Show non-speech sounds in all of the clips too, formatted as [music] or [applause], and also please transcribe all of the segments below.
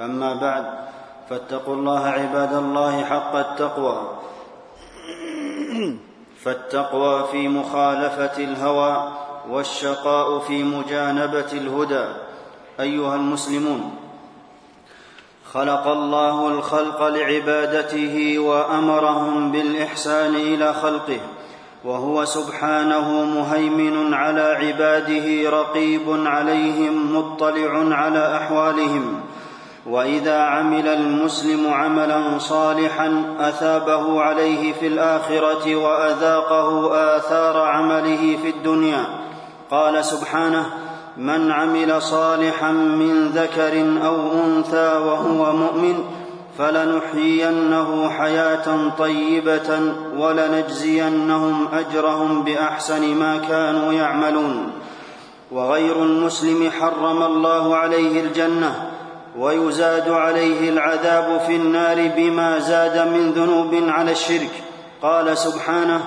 أما بعد فاتقوا الله عباد الله حق التقوى. [clears throat] فالتقوى في مخالفة الهوى والشقاء في مجانبة الهدى. أيها المسلمون خلق الله الخلق لعبادته وأمرهم بالإحسان إلى خلقه وهو سبحانه مهيمن على عباده رقيب عليهم مطلع على أحوالهم. وإذا عمل المسلم عملا صالحا أثابه عليه في الآخرة وأذاقه آثار عمله في الدنيا. قال سبحانه من عمل صالحا من ذكر أو أنثى وهو مؤمن فلنحيينه حياة طيبة ولنجزينهم أجرهم بأحسن ما كانوا يعملون. وغير المسلم حرم الله عليه الجنة ويزاد عليه العذاب في النار بما زاد من ذنوب على الشرك. قال سبحانه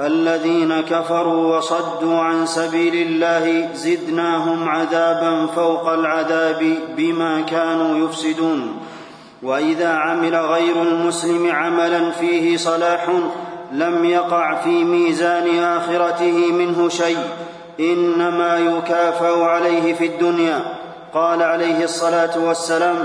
الذين كفروا وصدوا عن سبيل الله زدناهم عذابا فوق العذاب بما كانوا يفسدون. وإذا عمل غير المسلم عملا فيه صلاح لم يقع في ميزان آخرته منه شيء. إنما يكافأ عليه في الدنيا. قال عليه الصلاة والسلام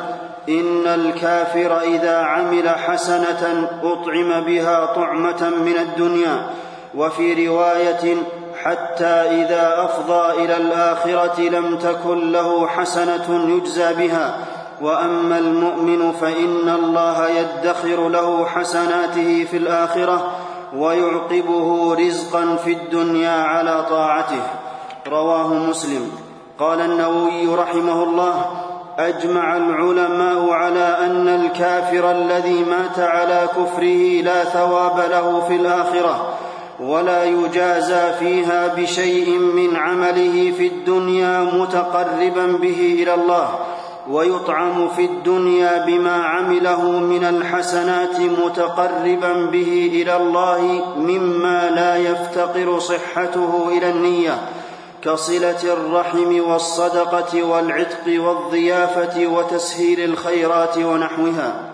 إن الكافر إذا عمل حسنة أطعم بها طعمة من الدنيا. وفي رواية حتى إذا أفضى إلى الآخرة لم تكن له حسنة يجزى بها. وأما المؤمن فإن الله يدخر له حسناته في الآخرة ويعقبه رزقا في الدنيا على طاعته. رواه مسلم. قال النووي رحمه الله أجمع العلماء على أن الكافر الذي مات على كفره لا ثواب له في الآخرة ولا يجازى فيها بشيء من عمله في الدنيا متقربا به إلى الله ويطعم في الدنيا بما عمله من الحسنات متقربا به إلى الله مما لا يفتقر صحته إلى النية. كصلة الرحم والصدقة والعتق والضيافة وتسهيل الخيرات ونحوها.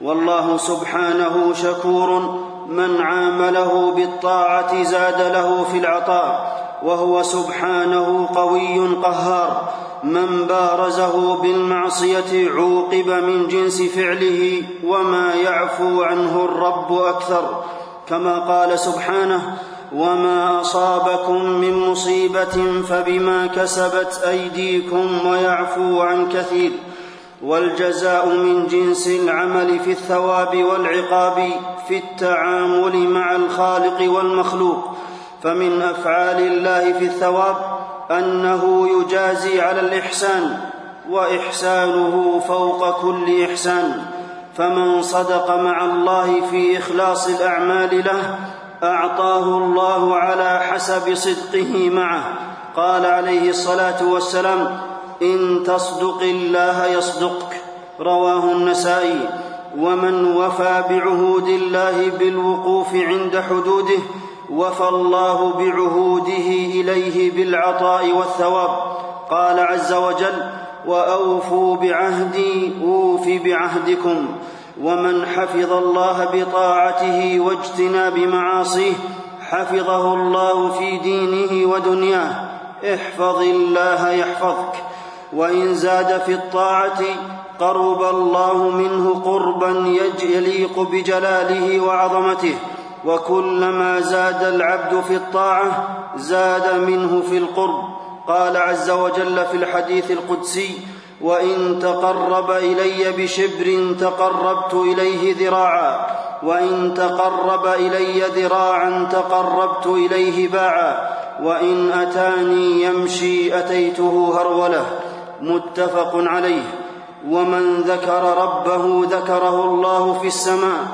والله سبحانه شكور من عامله بالطاعة زاد له في العطاء وهو سبحانه قوي قهار. من بارزه بالمعصية عوقب من جنس فعله وما يعفو عنه الرب أكثر. كما قال سبحانه وما اصابكم من مصيبه فبما كسبت ايديكم ويعفو عن كثير والجزاء من جنس العمل في الثواب والعقاب في التعامل مع الخالق والمخلوق فمن افعال الله في الثواب انه يجازي على الاحسان واحسانه فوق كل احسان فمن صدق مع الله في اخلاص الاعمال له أعطاه الله على حسب صدقه معه. قال عليه الصلاة والسلام إن تصدق الله يصدقك. رواه النسائي. ومن وفى بعهود الله بالوقوف عند حدوده وفى الله بعهوده إليه بالعطاء والثواب. قال عز وجل وأوفوا بعهدي أوف بعهدكم. ومن حفظ الله بطاعته واجتناب معاصيه حفظه الله في دينه ودنياه. احفظ الله يحفظك. وإن زاد في الطاعة قرب الله منه قربا يليق بجلاله وعظمته. وكلما زاد العبد في الطاعة زاد منه في القرب. قال عز وجل في الحديث القدسي وإن تقرب إلي بشبر تقربت إليه ذراعا وإن تقرب إلي ذراعا تقربت إليه باعا وإن أتاني يمشي أتيته هرولة متفق عليه. ومن ذكر ربه ذكره الله في السماء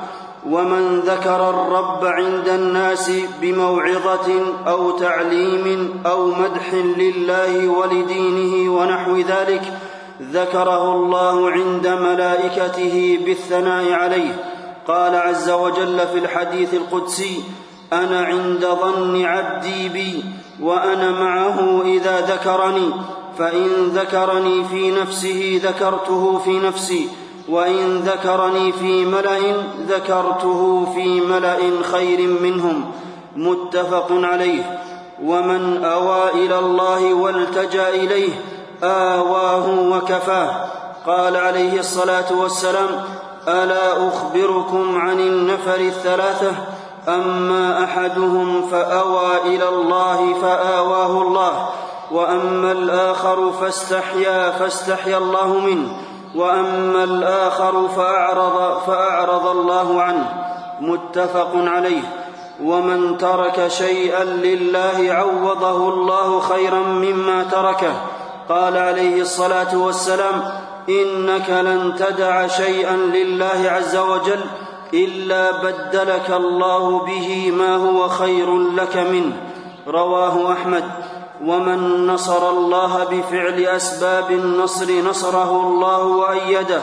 ومن ذكر الرب عند الناس بموعظة أو تعليم أو مدح لله ولدينه ونحو ذلك ذكره الله عند ملائكته بالثناء عليه. قال عز وجل في الحديث القدسي أنا عند ظن عبدي بي وأنا معه إذا ذكرني فإن ذكرني في نفسه ذكرته في نفسي وإن ذكرني في ملأ ذكرته في ملأ خير منهم. متفق عليه. ومن أوى إلى الله والتجأ إليه آواه وكفاه. قال عليه الصلاة والسلام ألا أخبركم عن النفر الثلاثة؟ أما أحدهم فأوى إلى الله فآواه الله وأما الآخر فاستحيا فاستحيا الله منه وأما الآخر فأعرض فأعرض الله عنه. متفق عليه. ومن ترك شيئا لله عوضه الله خيرا مما تركه. قال عليه الصلاة والسلام إنك لن تدع شيئا لله عز وجل إلا بدلك الله به ما هو خير لك منه. رواه أحمد. ومن نصر الله بفعل أسباب النصر نصره الله وأيده.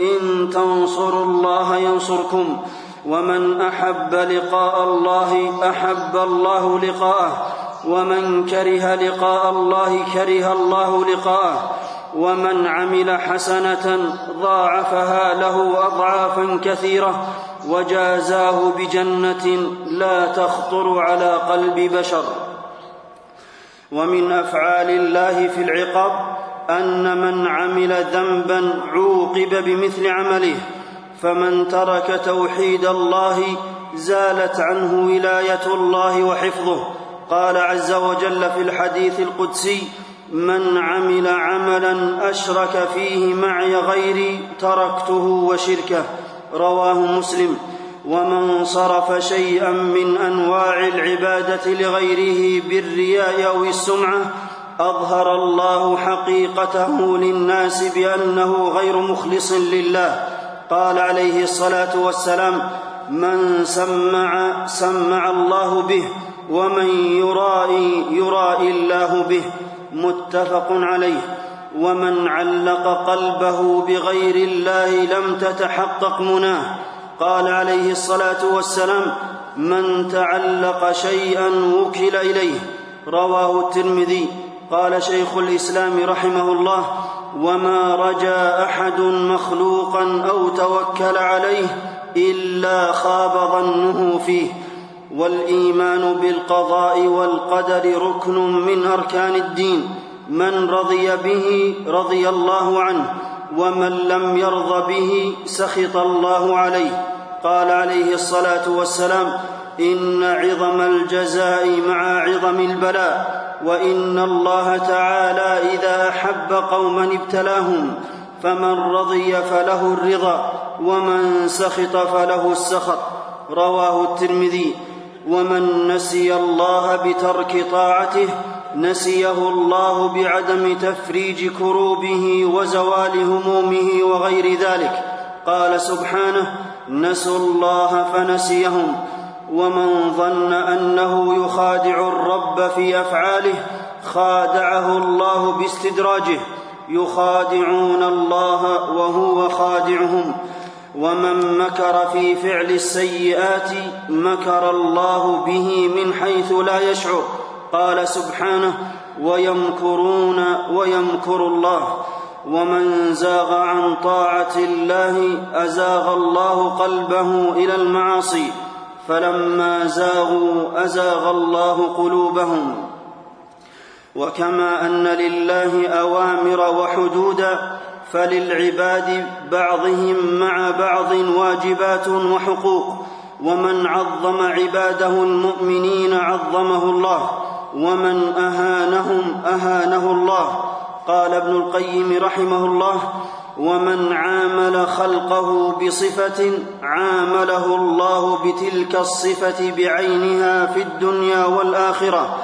إن تنصروا الله ينصركم. ومن أحب لقاء الله أحب الله لقاءه. ومن كره لقاء الله كره الله لقاءه ومن عمل حسنة ضاعفها له أضعافا كثيرة وجازاه بجنة لا تخطر على قلب بشر. ومن أفعال الله في العقاب أن من عمل ذنبا عوقب بمثل عمله فمن ترك توحيد الله زالت عنه ولاية الله وحفظه. قال عز وجل في الحديث القدسي من عمل عملا أشرك فيه معي غيري تركته وشركه رواه مسلم. ومن صرف شيئا من أنواع العبادة لغيره بالرياء أو السمعة أظهر الله حقيقته للناس بأنه غير مخلص لله قال عليه الصلاة والسلام من سمع سمع الله به ومن يرائي يرائي الله به متفق عليه. ومن علق قلبه بغير الله لم تتحقق مناه. قال عليه الصلاة والسلام من تعلق شيئا وكل إليه رواه الترمذي. قال شيخ الإسلام رحمه الله وما رجا أحد مخلوقا أو توكل عليه إلا خاب ظنه فيه والإيمان بالقضاء والقدر ركن من أركان الدين. من رضي به رضي الله عنه ومن لم يرض به سخط الله عليه. قال عليه الصلاة والسلام إن عظم الجزاء مع عظم البلاء وإن الله تعالى إذا أحب قوما ابتلاهم فمن رضي فله الرضا ومن سخط فله السخط. رواه الترمذي. ومن نسي الله بترك طاعته نسيه الله بعدم تفريج كروبه وزوال همومه وغير ذلك. قال سبحانه نسوا الله فنسيهم. ومن ظن أنه يخادع الرب في أفعاله خادعه الله باستدراجه. يخادعون الله وهو خادعهم. ومن مكر في فعل السيئات مكر الله به من حيث لا يشعر. قال سبحانه ويمكرون ويمكر الله. ومن زاغ عن طاعة الله أزاغ الله قلبه إلى المعاصي. فلما زاغوا أزاغ الله قلوبهم. وكما أن لله أوامر وحدودا فللعباد بعضهم مع بعض واجبات وحقوق ومن عظم عباده المؤمنين عظمه الله ومن أهانهم أهانه الله. قال ابن القيم رحمه الله ومن عامل خلقه بصفة عامله الله بتلك الصفة بعينها في الدنيا والآخرة.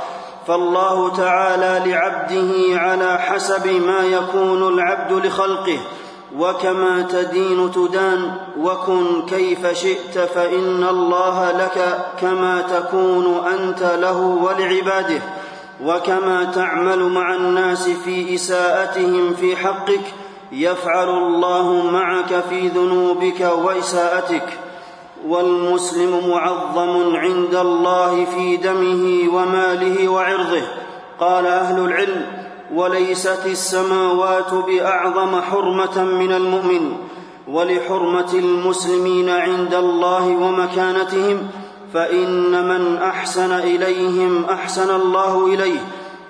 فالله تعالى لعبده على حسب ما يكون العبد لخلقه وكما تدين تدان وكن كيف شئت فإن الله لك كما تكون أنت له ولعباده وكما تعمل مع الناس في إساءتهم في حقك يفعل الله معك في ذنوبك وإساءتك. والمسلم معظم عند الله في دمه وماله وعرضه. قال أهل العلم وليست السماوات بأعظم حرمة من المؤمن ولحرمة المسلمين عند الله ومكانتهم فإن من أحسن إليهم أحسن الله إليه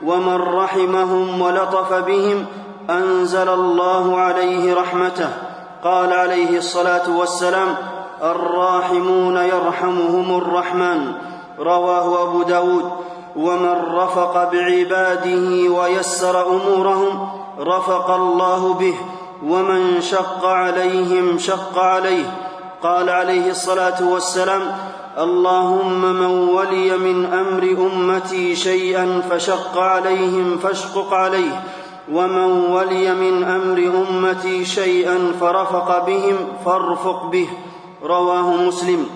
ومن رحمهم ولطف بهم أنزل الله عليه رحمته. قال عليه الصلاة والسلام الراحمون يرحمهم الرحمن رواه أبو داود. ومن رفق بعباده ويسر أمورهم رفق الله به. ومن شق عليهم شق عليه. قال عليه الصلاة والسلام اللهم من ولي من أمر أمتي شيئا فشق عليهم فاشقق عليه. ومن ولي من أمر أمتي شيئا فرفق بهم فارفق به. رواه مسلم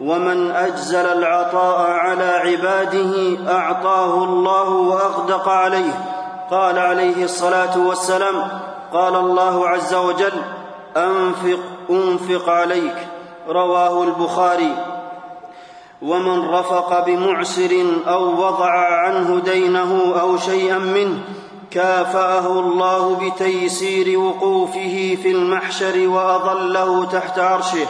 ومن أجزل العطاء على عباده أعطاه الله وأغدق عليه. قال عليه الصلاة والسلام قال الله عز وجل أنفق أنفق عليك رواه البخاري. ومن رفق بمعسر أو وضع عنه دينه أو شيئا منه كافأه الله بتيسير وقوفه في المحشر وأظله تحت عرشه.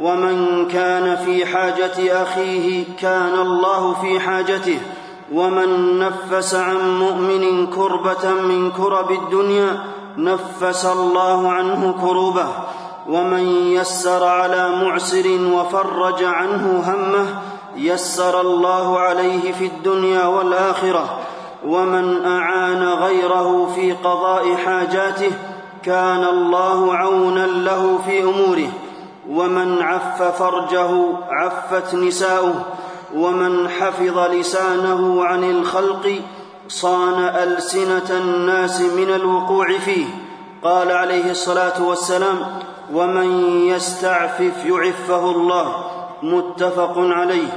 ومن كان في حاجة اخيه كان الله في حاجته ومن نفس عن مؤمن كربه من كرب الدنيا نفس الله عنه كروبه ومن يسر على معسر وفرج عنه همه يسر الله عليه في الدنيا والاخره ومن اعان غيره في قضاء حاجاته كان الله عونا له في اموره ومن عف فرجه عفت نساؤه ومن حفظ لسانه عن الخلق صان ألسنة الناس من الوقوع فيه. قال عليه الصلاة والسلام ومن يستعفف يعفه الله متفق عليه.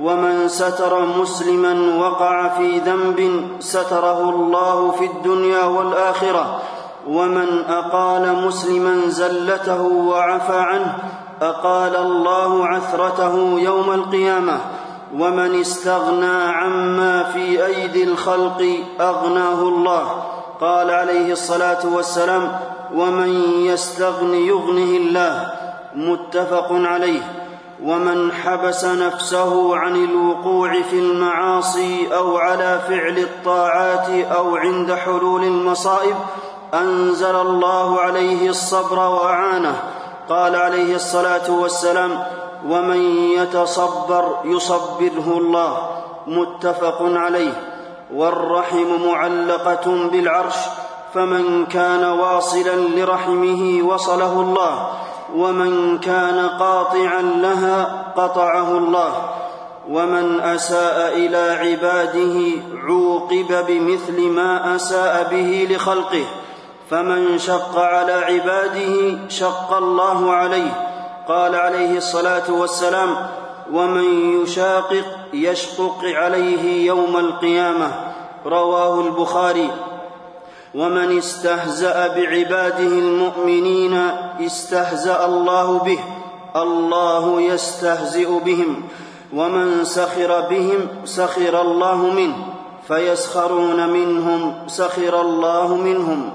ومن ستر مسلما وقع في ذنب ستره الله في الدنيا والآخرة ومن أقال مسلما زلته وعفى عنه أقال الله عثرته يوم القيامة ومن استغنى عما في أيدي الخلق أغناه الله قال عليه الصلاة والسلام ومن يستغن يغنه الله متفق عليه ومن حبس نفسه عن الوقوع في المعاصي أو على فعل الطاعات أو عند حلول المصائب أنزل الله عليه الصبر وأعانه. قال عليه الصلاة والسلام ومن يتصبر يصبره الله. متفق عليه. والرحم معلقة بالعرش فمن كان واصلا لرحمه وصله الله ومن كان قاطعا لها قطعه الله ومن أساء إلى عباده عوقب بمثل ما أساء به لخلقه. فمن شق على عباده شق الله عليه. قال عليه الصلاة والسلام ومن يشاقق يشقق عليه يوم القيامة رواه البخاري ومن استهزأ بعباده المؤمنين استهزأ الله به. الله يستهزئ بهم. ومن سخر بهم سخر الله منه. فيسخرون منهم سخر الله منهم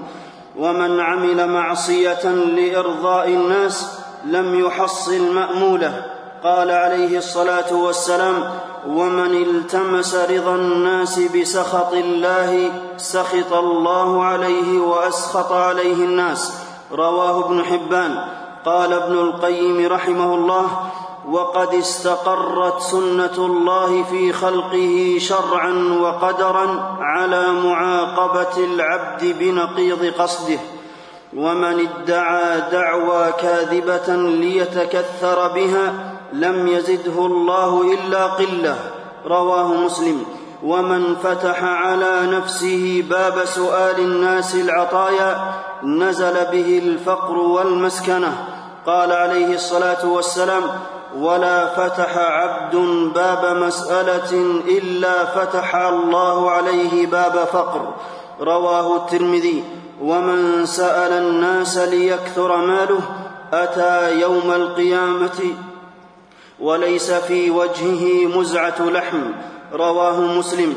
ومن عمل معصية لإرضاء الناس لم يحصل مأمولة. قال عليه الصلاة والسلام ومن التمس رضا الناس بسخط الله سخط الله عليه وأسخط عليه الناس. رواه ابن حبان. قال ابن القيم رحمه الله وقد استقرت سنة الله في خلقه شرعا وقدرا على معاقبة العبد بنقيض قصده. ومن ادعى دعوى كاذبة ليتكثر بها لم يزده الله إلا قلة. رواه مسلم. ومن فتح على نفسه باب سؤال الناس العطايا نزل به الفقر والمسكنة. قال عليه الصلاة والسلام ولا فتح عبد باب مسألة إلا فتح الله عليه باب فقر. رواه الترمذي. ومن سأل الناس ليكثر ماله أتى يوم القيامة. وليس في وجهه مزعة لحم. رواه مسلم.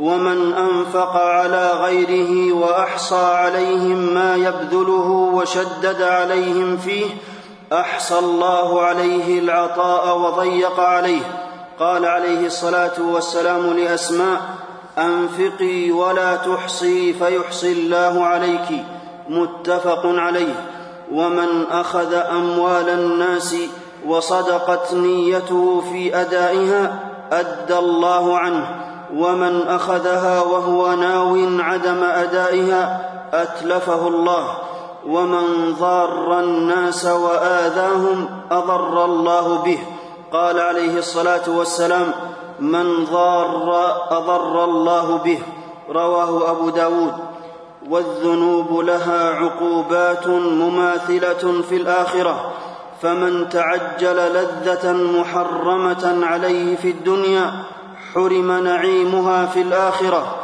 ومن أنفق على غيره وأحصى عليهم ما يبذله وشدد عليهم فيه أحصى الله عليه العطاء وضيق عليه. قال عليه الصلاة والسلام لأسماء أنفقي ولا تحصي فيحصي الله عليك. متفق عليه. ومن أخذ أموال الناس وصدقت نيته في أدائها أدى الله عنه. ومن أخذها وهو ناو عدم أدائها أتلفه الله. ومن ضار الناس واذاهم اضر الله به قال عليه الصلاه والسلام من ضار اضر الله به رواه أبو داود. والذنوب لها عقوبات مماثله في الاخره فمن تعجل لذه محرمه عليه في الدنيا حرم نعيمها في الاخره.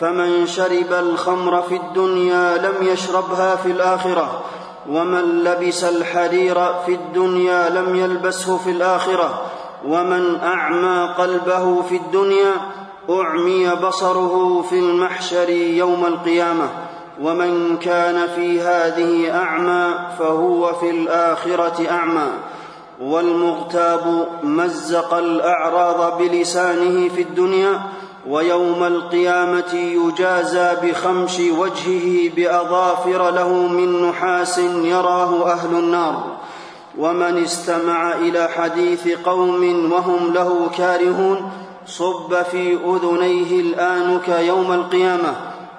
فمن شرب الخمر في الدنيا لم يشربها في الآخرة ومن لبس الحرير في الدنيا لم يلبسه في الآخرة ومن أعمى قلبه في الدنيا أعمي بصره في المحشر يوم القيامة ومن كان في هذه أعمى فهو في الآخرة أعمى. والمغتاب مزق الأعراض بلسانه في الدنيا ويوم القيامة يجازى بخمش وجهه بأظافر له من نحاس يراه أهل النار. ومن استمع إلى حديث قوم وهم له كارهون صب في أذنيه الانك يوم القيامة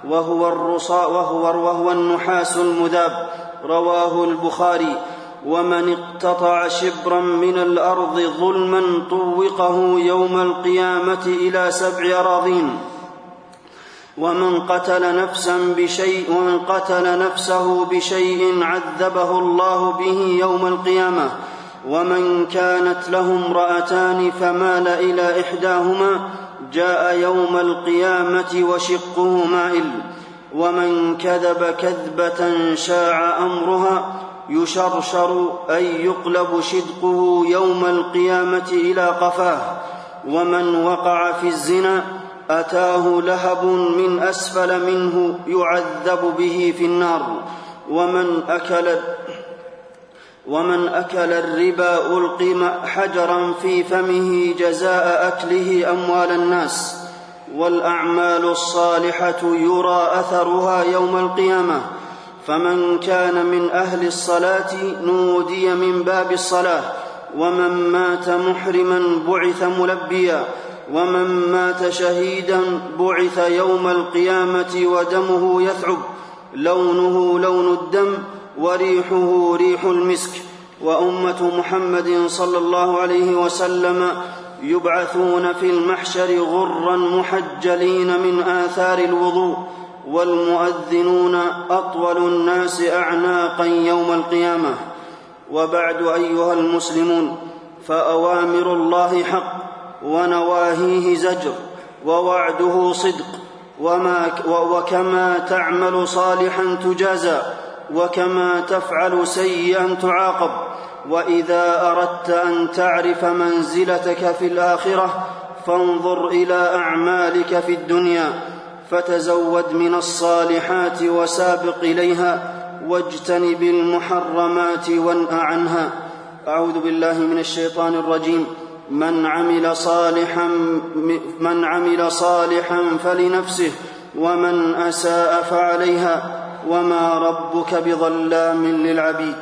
وهو الرصا وهو, وهو النحاس المذاب. رواه البخاري. ومن اقتطع شبرا من الأرض ظلما طوقه يوم القيامة إلى سبع أراضين. ومن قتل نفسا بشيء ومن قتل نفسه بشيء عذبه الله به يوم القيامة. ومن كانت له امرأتان فمال إلى إحداهما جاء يوم القيامة وشقه مائل ومن كذب كذبة شاع أمرها يشرشر أي يقلب شدقه يوم القيامة إلى قفاه. ومن وقع في الزنا أتاه لهب من أسفل منه يعذب به في النار. ومن أكل ومن أكل الربا القم حجرا في فمه جزاء أكله أموال الناس. والأعمال الصالحة يرى أثرها يوم القيامة. فمن كان من أهل الصلاة نودي من باب الصلاة ومن مات محرما بعث ملبيا ومن مات شهيدا بعث يوم القيامة ودمه يثعب لونه لون الدم وريحه ريح المسك. وأمة محمد صلى الله عليه وسلم يبعثون في المحشر غرا محجلين من آثار الوضوء. والمؤذنون أطول الناس أعناقا يوم القيامة. وبعد أيها المسلمون فأوامر الله حق ونواهيه زجر ووعده صدق وما وكما تعمل صالحا تجازى وكما تفعل سيئا تعاقب. وإذا أردت أن تعرف منزلتك في الآخرة فانظر إلى أعمالك في الدنيا. فتزود من الصالحات وسابق إليها واجتنب المحرمات وانأ عنها. أعوذ بالله من الشيطان الرجيم. من عمل صالحا من عمل صالحا فلنفسه ومن أساء فعليها. وما ربك بظلام للعبيد.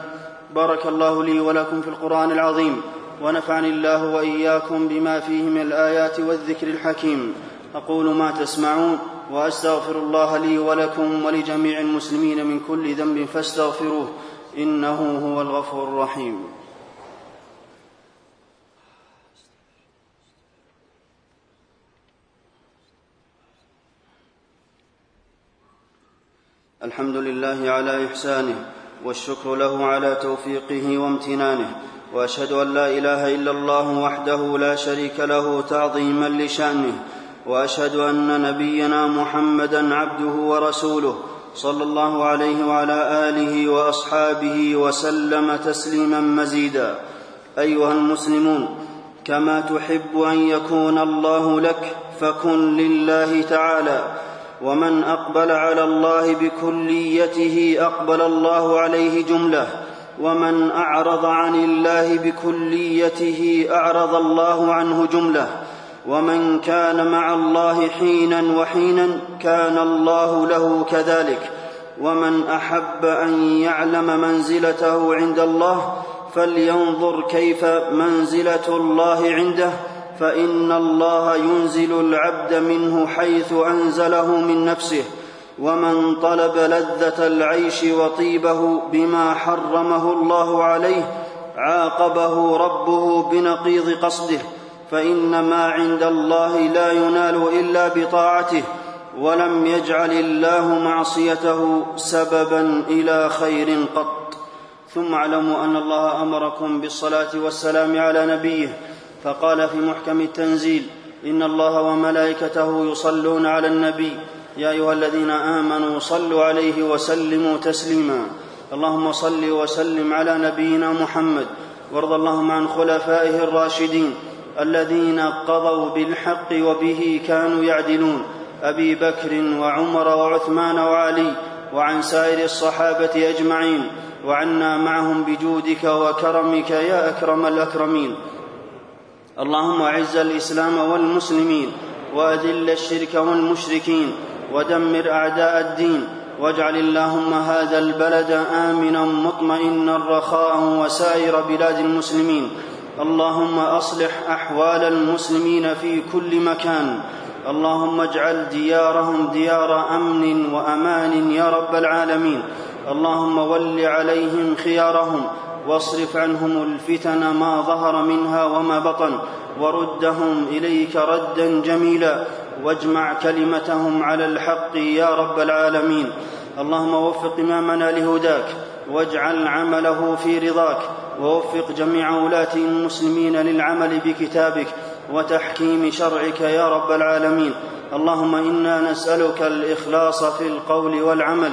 بارك الله لي ولكم في القرآن العظيم. ونفعني الله وإياكم بما فيه من الآيات والذكر الحكيم. أقول ما تسمعون. وأستغفر الله لي ولكم ولجميع المسلمين من كل ذنب فاستغفروه إنه هو الغفور الرحيم. الحمد لله على إحسانه والشكر له على توفيقه وامتنانه وأشهد أن لا إله إلا الله وحده لا شريك له تعظيما لشأنه وأشهد أن نبينا محمدا عبده ورسوله صلى الله عليه وعلى آله وأصحابه وسلم تسليما مزيدا. أيها المسلمون كما تحب أن يكون الله لك فكن لله تعالى ومن أقبل على الله بكليته أقبل الله عليه جملة ومن أعرض عن الله بكليته أعرض الله عنه جملة. ومن كان مع الله حينا وحينا كان الله له كذلك ومن احب ان يعلم منزلته عند الله فلينظر كيف منزله الله عنده فان الله ينزل العبد منه حيث انزله من نفسه ومن طلب لذه العيش وطيبه بما حرمه الله عليه عاقبه ربه بنقيض قصده فان ما عند الله لا ينال إلا بطاعته ولم يجعل الله معصيته سببا إلى خير قط. ثم اعلموا أن الله أمركم بالصلاة والسلام على نبيه فقال في محكم التنزيل إن الله وملائكته يصلون على النبي. يا أيها الذين آمنوا صلوا عليه وسلموا تسليما. اللهم صل وسلم على نبينا محمد. وارض اللهم عن خلفائه الراشدين. الذين قضوا بالحق وبه كانوا يعدلون. أبي بكر وعمر وعثمان وعلي وعن سائر الصحابة أجمعين. وعنا معهم بجودك وكرمك يا أكرم الأكرمين. اللهم أعز الإسلام والمسلمين وأذل الشرك والمشركين ودمر أعداء الدين. واجعل اللهم هذا البلد آمنا مطمئنا رخاء وسائر بلاد المسلمين. اللهم أصلح أحوال المسلمين في كل مكان. اللهم اجعل ديارهم ديار أمن وأمان يا رب العالمين. اللهم ول عليهم خيارهم واصرف عنهم الفتن ما ظهر منها وما بطن وردهم إليك ردا جميلا واجمع كلمتهم على الحق يا رب العالمين. اللهم وفق إمامنا لهداك. واجعل عمله في رضاك ووفق جميع ولاة المسلمين للعمل بكتابك وتحكيم شرعك يا رب العالمين. اللهم إنا نسألك الإخلاص في القول والعمل.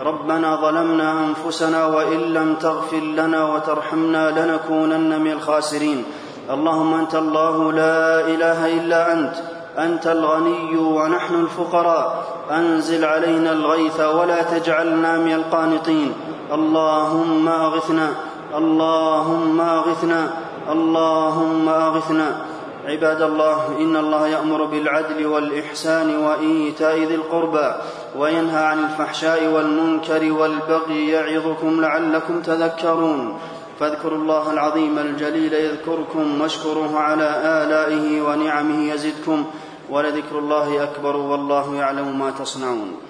ربنا ظلمنا أنفسنا وإن لم تغفر لنا وترحمنا لنكونن من الخاسرين. اللهم أنت الله لا إله إلا أنت. أنت الغني ونحن الفقراء. أنزل علينا الغيث ولا تجعلنا من القانطين. اللهم أغثنا اللهم أغثنا اللهم أغثنا. عباد الله إن الله يأمر بالعدل والإحسان وإيتاء ذي القربى وينهى عن الفحشاء والمنكر والبغي يعظكم لعلكم تذكرون. فاذكروا الله العظيم الجليل يذكركم واشكروه على آلائه ونعمه يزدكم. ولذكر الله أكبر والله يعلم ما تصنعون.